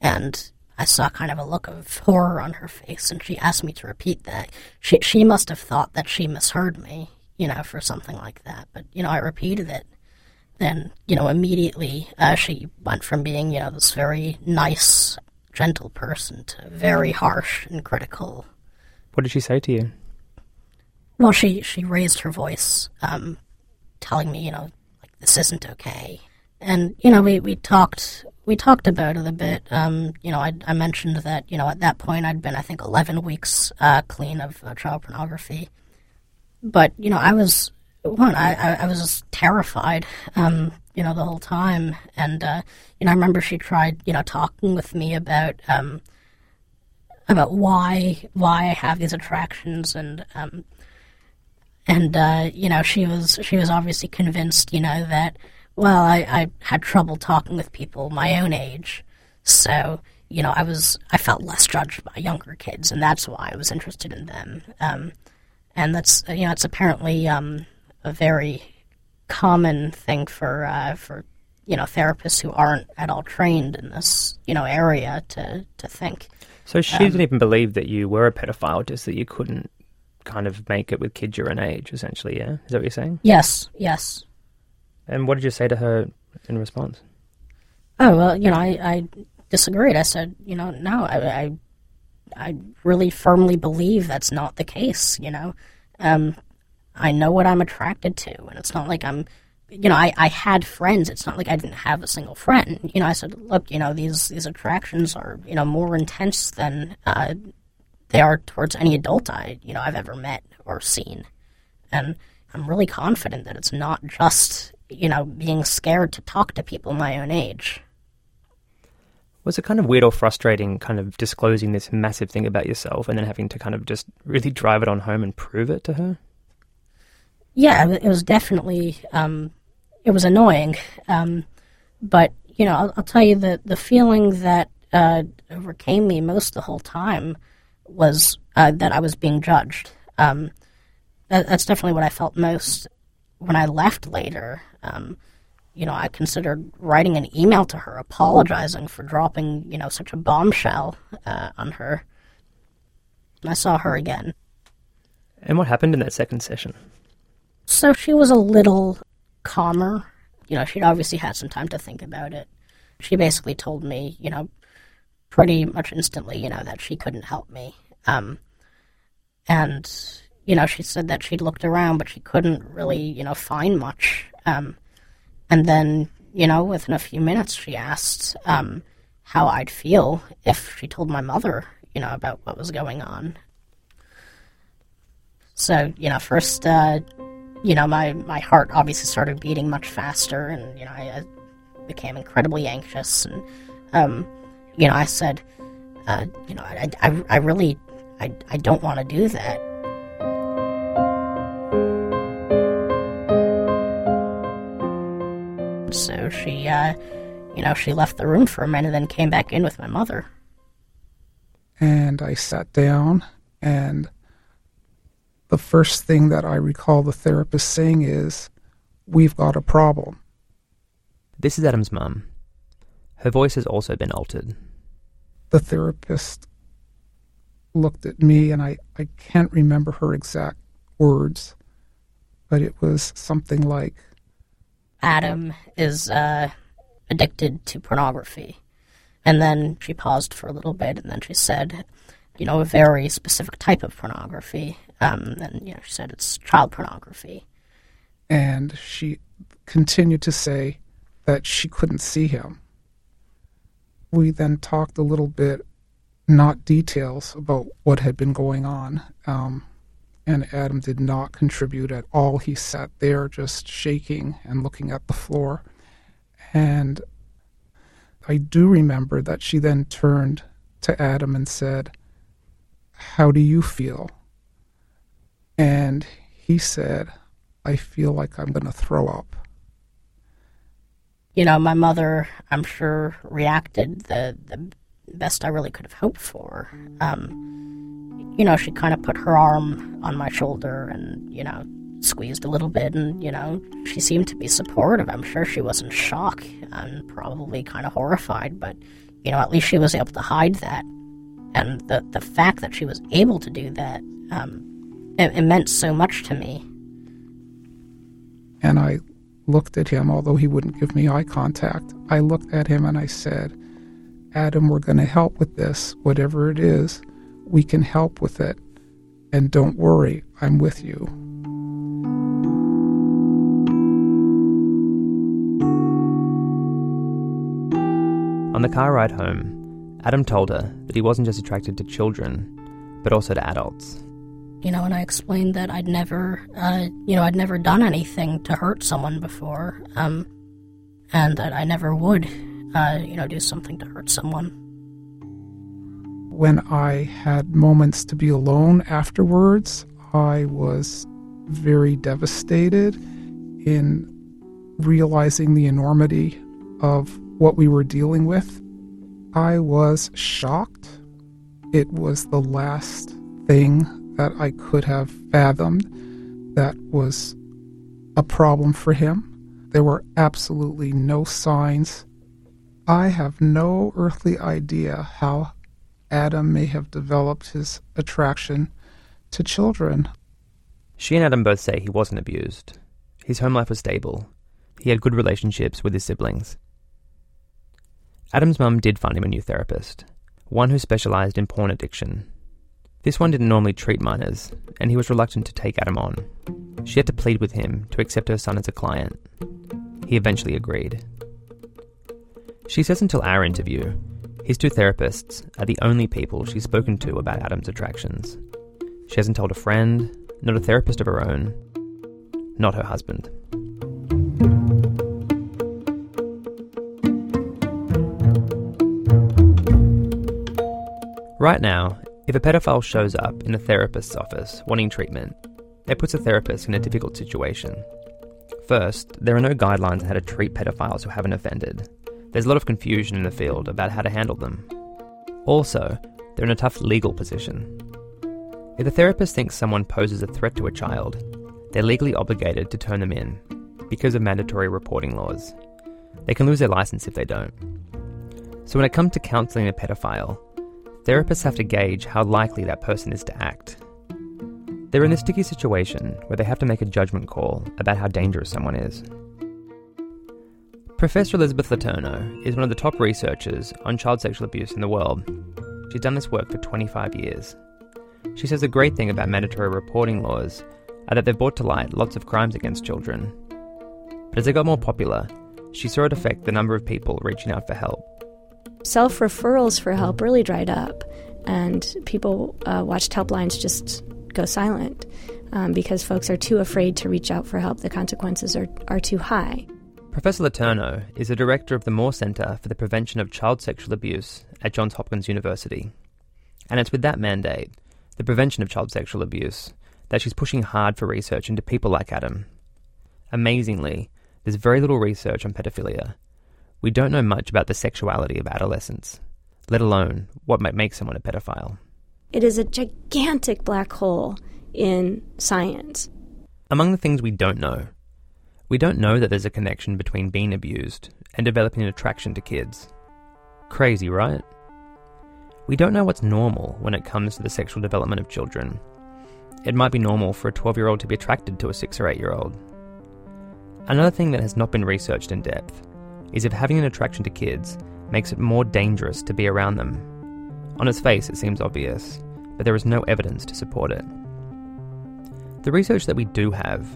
And I saw kind of a look of horror on her face, and she asked me to repeat that. She she must have thought that she misheard me, you know, for something like that. But you know, I repeated it. Then you know, immediately uh, she went from being you know this very nice, gentle person to very harsh and critical. What did she say to you? Well, she she raised her voice, um, telling me, you know, like this isn't okay. And you know, we, we talked we talked about it a bit. Um, you know, I, I mentioned that you know at that point I'd been I think eleven weeks uh, clean of uh, child pornography, but you know I was one I, I, was just terrified. Um, you know the whole time, and uh, you know I remember she tried you know talking with me about um, about why why I have these attractions and um, and uh, you know she was she was obviously convinced you know that well I, I had trouble talking with people my own age so you know I was I felt less judged by younger kids and that's why I was interested in them um, and that's you know it's apparently um, a very common thing for uh, for you know therapists who aren't at all trained in this you know area to to think. So she um, didn't even believe that you were a pedophile, just that you couldn't kind of make it with kids your own age, essentially, yeah? Is that what you're saying? Yes, yes. And what did you say to her in response? Oh, well, you know, I, I disagreed. I said, you know, no, I, I, I really firmly believe that's not the case, you know. Um, I know what I'm attracted to, and it's not like I'm, you know, I, I had friends. It's not like I didn't have a single friend. You know, I said, look, you know, these these attractions are, you know, more intense than uh, they are towards any adult I, you know, I've ever met or seen, and I'm really confident that it's not just, you know, being scared to talk to people my own age. Was it kind of weird or frustrating, kind of disclosing this massive thing about yourself and then having to kind of just really drive it on home and prove it to her? Yeah, it was definitely um, it was annoying, um, but you know, I'll, I'll, tell you that the feeling that uh, overcame me most the whole time was uh, that I was being judged. Um, that, that's definitely what I felt most when I left later. Um, you know, I considered writing an email to her apologizing for dropping, you know, such a bombshell uh, on her. And I saw her again. And what happened in that second session? So she was a little calmer. You know, she'd obviously had some time to think about it. She basically told me, you know, pretty much instantly, you know, that she couldn't help me. Um, and, you know, she said that she'd looked around, but she couldn't really, you know, find much. Um, and then, you know, within a few minutes, she asked um, how I'd feel if she told my mother, you know, about what was going on. So, you know, first, uh, you know, my, my heart obviously started beating much faster, and, you know, I, I became incredibly anxious. And, um, you know, I said, uh, you know, I, I, I really, I, I don't want to do that. So she, uh, you know, she left the room for a minute, and then came back in with my mother. And I sat down, and the first thing that I recall the therapist saying is, We've got a problem. This is Adam's mum. Her voice has also been altered. The therapist looked at me, and I, I can't remember her exact words, but it was something like, Adam is uh, addicted to pornography. And then she paused for a little bit, and then she said, you know, a very specific type of pornography. Um, and, you know, she said it's child pornography. And she continued to say that she couldn't see him. We then talked a little bit, not details, about what had been going on. Um, and Adam did not contribute at all. He sat there just shaking and looking at the floor. And I do remember that she then turned to Adam and said, How do you feel? And he said, I feel like I'm going to throw up. You know, my mother, I'm sure, reacted the, the best I really could have hoped for. Um, you know, she kind of put her arm on my shoulder and, you know, squeezed a little bit and, you know, she seemed to be supportive. I'm sure she was in shock and probably kind of horrified, but, you know, at least she was able to hide that. And the, the fact that she was able to do that, um, it, it meant so much to me. And I looked at him, although he wouldn't give me eye contact. I looked at him and I said, Adam, we're going to help with this, whatever it is we can help with it. And don't worry, I'm with you. On the car ride home, Adam told her that he wasn't just attracted to children, but also to adults. You know, and I explained that I'd never, uh, you know, I'd never done anything to hurt someone before, um, and that I never would, uh, you know, do something to hurt someone when I had moments to be alone afterwards, I was very devastated in realizing the enormity of what we were dealing with. I was shocked. It was the last thing that I could have fathomed that was a problem for him. There were absolutely no signs. I have no earthly idea how Adam may have developed his attraction to children. She and Adam both say he wasn't abused. His home life was stable. He had good relationships with his siblings. Adam's mum did find him a new therapist, one who specialised in porn addiction. This one didn't normally treat minors, and he was reluctant to take Adam on. She had to plead with him to accept her son as a client. He eventually agreed. She says until our interview, his two therapists are the only people she's spoken to about Adam's attractions. She hasn't told a friend, not a therapist of her own, not her husband. Right now, if a pedophile shows up in a therapist's office wanting treatment, it puts a therapist in a difficult situation. First, there are no guidelines on how to treat pedophiles who haven't offended. There's a lot of confusion in the field about how to handle them. Also, they're in a tough legal position. If a therapist thinks someone poses a threat to a child, they're legally obligated to turn them in because of mandatory reporting laws. They can lose their license if they don't. So when it comes to counselling a pedophile, therapists have to gauge how likely that person is to act. They're in a sticky situation where they have to make a judgment call about how dangerous someone is. Professor Elizabeth Letourneau is one of the top researchers on child sexual abuse in the world. She's done this work for 25 years. She says the great thing about mandatory reporting laws are that they've brought to light lots of crimes against children. But as they got more popular, she saw it affect the number of people reaching out for help. Self referrals for help really dried up, and people uh, watched helplines just go silent um, because folks are too afraid to reach out for help. The consequences are, are too high. Professor Letourneau is the director of the Moore Center for the Prevention of Child Sexual Abuse at Johns Hopkins University. And it's with that mandate, the prevention of child sexual abuse, that she's pushing hard for research into people like Adam. Amazingly, there's very little research on pedophilia. We don't know much about the sexuality of adolescents, let alone what might make someone a pedophile. It is a gigantic black hole in science. Among the things we don't know, we don't know that there's a connection between being abused and developing an attraction to kids. Crazy, right? We don't know what's normal when it comes to the sexual development of children. It might be normal for a 12 year old to be attracted to a 6 or 8 year old. Another thing that has not been researched in depth is if having an attraction to kids makes it more dangerous to be around them. On its face, it seems obvious, but there is no evidence to support it. The research that we do have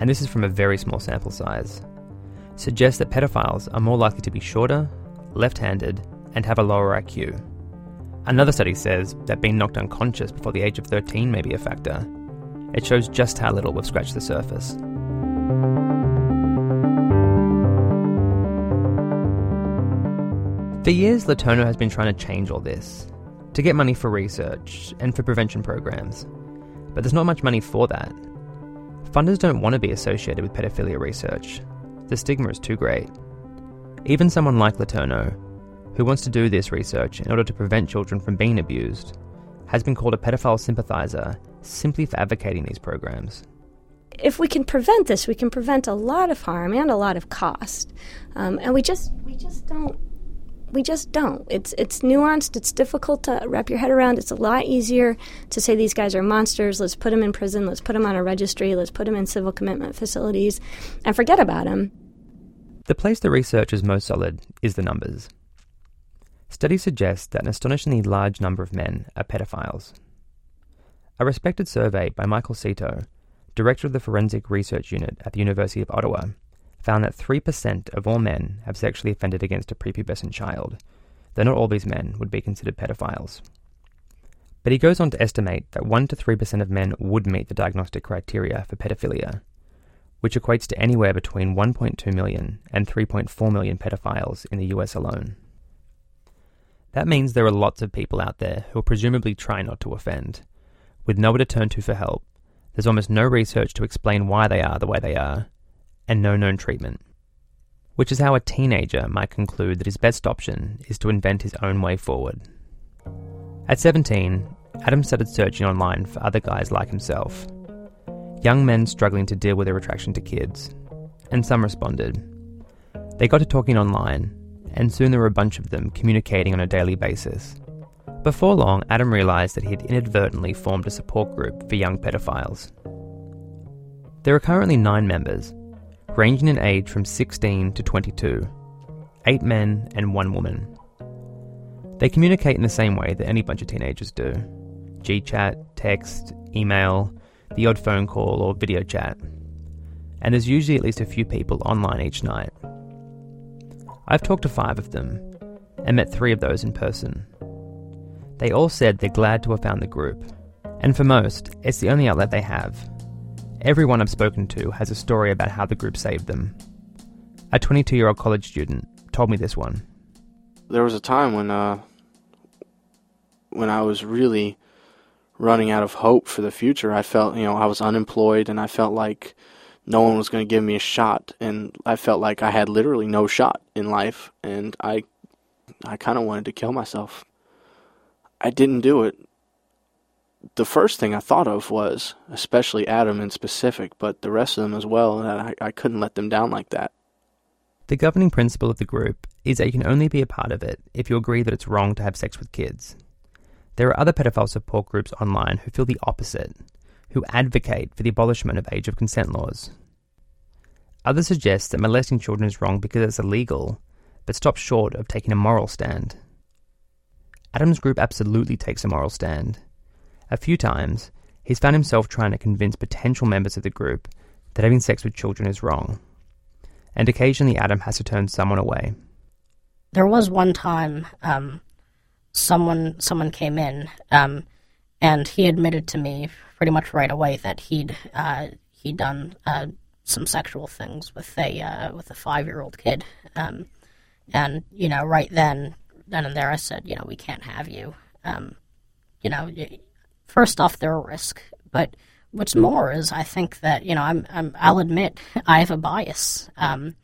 and this is from a very small sample size, suggests that pedophiles are more likely to be shorter, left handed, and have a lower IQ. Another study says that being knocked unconscious before the age of 13 may be a factor. It shows just how little we've scratched the surface. For years, Letourneau has been trying to change all this to get money for research and for prevention programs. But there's not much money for that. Funders don't want to be associated with pedophilia research. The stigma is too great. Even someone like Letourneau, who wants to do this research in order to prevent children from being abused, has been called a pedophile sympathizer simply for advocating these programs. If we can prevent this, we can prevent a lot of harm and a lot of cost, um, and we just we just don't we just don't. It's it's nuanced. It's difficult to wrap your head around. It's a lot easier to say these guys are monsters. Let's put them in prison. Let's put them on a registry. Let's put them in civil commitment facilities, and forget about them. The place the research is most solid is the numbers. Studies suggest that an astonishingly large number of men are pedophiles. A respected survey by Michael Seto, director of the Forensic Research Unit at the University of Ottawa, found that 3% of all men have sexually offended against a prepubescent child, though not all these men would be considered pedophiles. But he goes on to estimate that 1 to 3% of men would meet the diagnostic criteria for pedophilia, which equates to anywhere between 1.2 million and 3.4 million pedophiles in the US alone. That means there are lots of people out there who presumably try not to offend. With nowhere to turn to for help, there's almost no research to explain why they are the way they are, and no known treatment. Which is how a teenager might conclude that his best option is to invent his own way forward. At 17, Adam started searching online for other guys like himself. Young men struggling to deal with their attraction to kids. And some responded. They got to talking online, and soon there were a bunch of them communicating on a daily basis. Before long, Adam realised that he had inadvertently formed a support group for young pedophiles. There are currently nine members, ranging in age from 16 to 22, eight men and one woman. They communicate in the same way that any bunch of teenagers do GChat, text, email. The odd phone call or video chat, and there's usually at least a few people online each night. I've talked to five of them and met three of those in person. They all said they're glad to have found the group, and for most, it's the only outlet they have. Everyone I've spoken to has a story about how the group saved them. A 22 year old college student told me this one. There was a time when, uh, when I was really running out of hope for the future. I felt, you know, I was unemployed and I felt like no one was going to give me a shot and I felt like I had literally no shot in life and I I kind of wanted to kill myself. I didn't do it. The first thing I thought of was, especially Adam in specific, but the rest of them as well, that I, I couldn't let them down like that. The governing principle of the group is that you can only be a part of it if you agree that it's wrong to have sex with kids. There are other pedophile support groups online who feel the opposite, who advocate for the abolishment of age of consent laws. Others suggest that molesting children is wrong because it's illegal, but stop short of taking a moral stand. Adam's group absolutely takes a moral stand. A few times, he's found himself trying to convince potential members of the group that having sex with children is wrong. And occasionally, Adam has to turn someone away. There was one time um, someone someone came in um, and he admitted to me pretty much right away that he'd uh, he'd done uh, some sexual things with a uh, with a five year old kid, um, and you know right then then and there I said you know we can't have you, um, you know first off they're a risk, but what's more is I think that you know I'm, I'm I'll admit I have a bias. Um,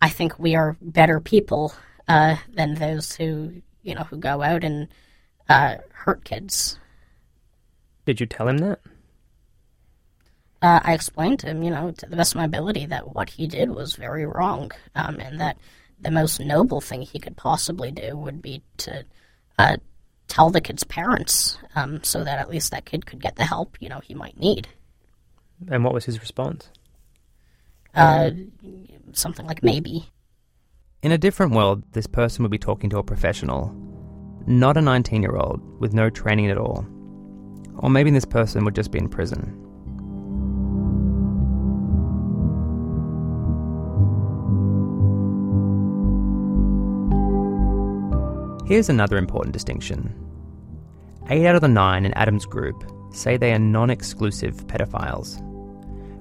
I think we are better people uh, than those who you know who go out and uh, hurt kids. Did you tell him that? Uh, I explained to him, you know, to the best of my ability, that what he did was very wrong, um, and that the most noble thing he could possibly do would be to uh, tell the kid's parents, um, so that at least that kid could get the help you know he might need. And what was his response? Uh, something like maybe. In a different world, this person would be talking to a professional, not a 19 year old with no training at all. Or maybe this person would just be in prison. Here's another important distinction. Eight out of the nine in Adam's group say they are non exclusive pedophiles,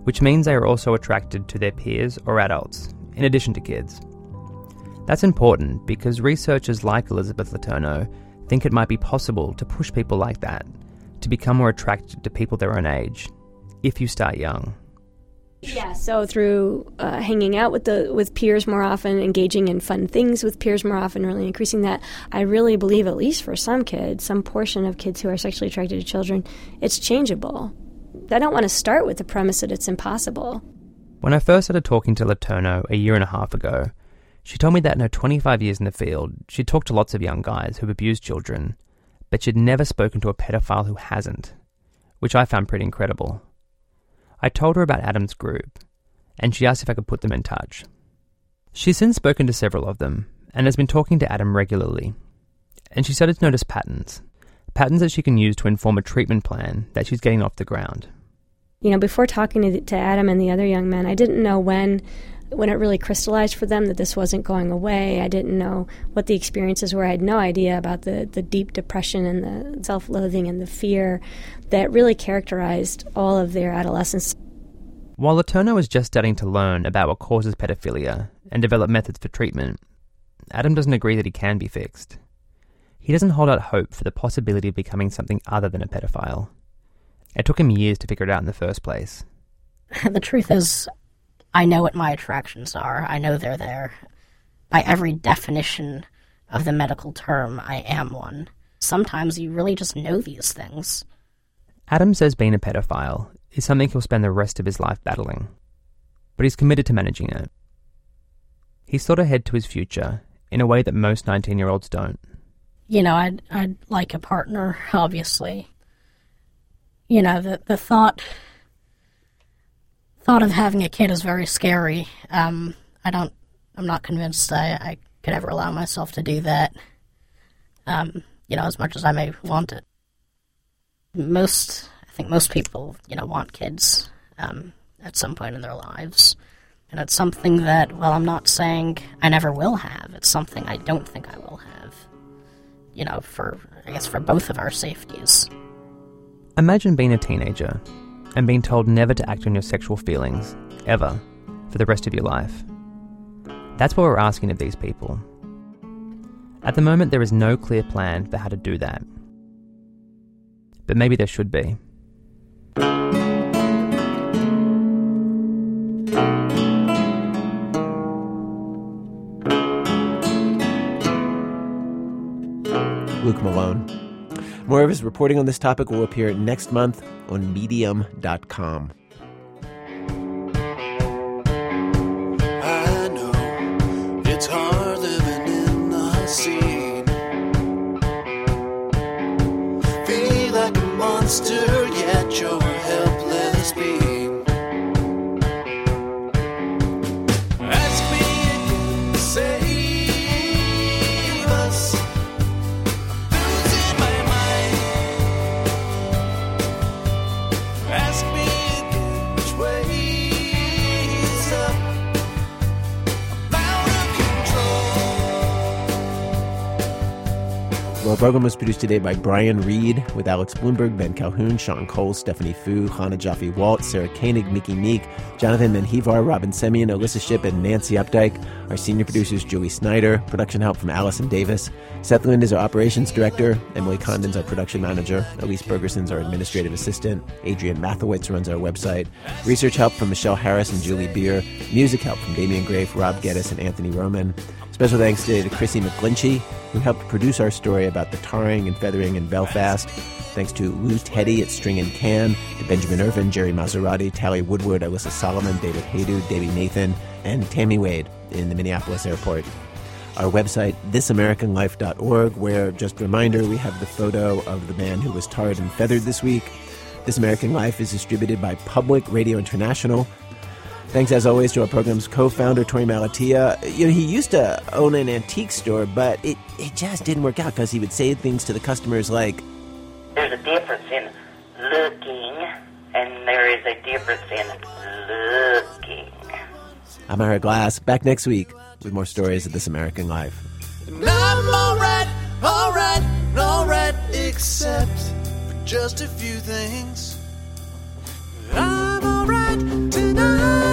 which means they are also attracted to their peers or adults, in addition to kids. That's important because researchers like Elizabeth Letourneau think it might be possible to push people like that to become more attracted to people their own age if you start young. Yeah, so through uh, hanging out with the with peers more often, engaging in fun things with peers more often, really increasing that, I really believe, at least for some kids, some portion of kids who are sexually attracted to children, it's changeable. I don't want to start with the premise that it's impossible. When I first started talking to Letourneau a year and a half ago, she told me that in her 25 years in the field, she'd talked to lots of young guys who've abused children, but she'd never spoken to a pedophile who hasn't, which I found pretty incredible. I told her about Adam's group, and she asked if I could put them in touch. She's since spoken to several of them, and has been talking to Adam regularly. And she started to notice patterns, patterns that she can use to inform a treatment plan that she's getting off the ground. You know, before talking to, to Adam and the other young men, I didn't know when when it really crystallized for them that this wasn't going away. I didn't know what the experiences were. I had no idea about the, the deep depression and the self loathing and the fear that really characterized all of their adolescence. While Letourneau is just starting to learn about what causes pedophilia and develop methods for treatment, Adam doesn't agree that he can be fixed. He doesn't hold out hope for the possibility of becoming something other than a pedophile. It took him years to figure it out in the first place. (laughs) the truth is, I know what my attractions are. I know they're there. By every definition of the medical term, I am one. Sometimes you really just know these things. Adam says being a pedophile is something he'll spend the rest of his life battling, but he's committed to managing it. He's thought ahead to his future in a way that most 19 year olds don't. You know, I'd, I'd like a partner, obviously. You know, the, the thought thought of having a kid is very scary. Um, I don't. I'm not convinced I, I could ever allow myself to do that. Um, you know, as much as I may want it. Most, I think most people, you know, want kids um, at some point in their lives. And it's something that, well, I'm not saying I never will have. It's something I don't think I will have. You know, for, I guess, for both of our safeties. Imagine being a teenager and being told never to act on your sexual feelings, ever, for the rest of your life. That's what we're asking of these people. At the moment, there is no clear plan for how to do that. But maybe there should be. Luke Malone. More of his reporting on this topic will appear next month on medium.com. Monster, yet you're helpless being. Program was produced today by Brian Reed with Alex Blumberg, Ben Calhoun, Sean Cole, Stephanie Foo, Hannah Jaffe Walt, Sarah Koenig, Miki Meek, Jonathan Menjivar, Robyn Semien, Alissa Shipp, and Nancy Updike. Our senior producers, Julie Snyder. Production help from Allison Davis. Seth Lind is our operations director. Emily Condon's our production manager. Elise Bergerson's our administrative assistant. Adrian Mathowitz runs our website. Research help from Michelle Harris and Julie Beer. Music help from Damien Graef, Rob Geddes, and Anthony Roman. Special thanks today to Chrissy McGlinchey, who helped produce our story about the tarring and feathering in Belfast. Thanks to Lou Teddy at String and Can, to Benjamin Irvin, Jerry Maserati, Tally Woodward, Alyssa Solomon, David Haydu, Davey Nathan, and Tammy Wade in the Minneapolis airport. Our website, thisamericanlife.org, where, just a reminder, we have the photo of the man who was tarred and feathered this week. This American Life is distributed by Public Radio International. Thanks as always to our program's co-founder Torey Malatia. You know, he used to own an antique store, but it, it just didn't work out because he would say things to the customers like, There's a difference in looking, and there is a difference in looking. I'm Ira Glass, back next week with more stories of this American life. And I'm alright, alright, alright, except for just a few things. I'm alright tonight.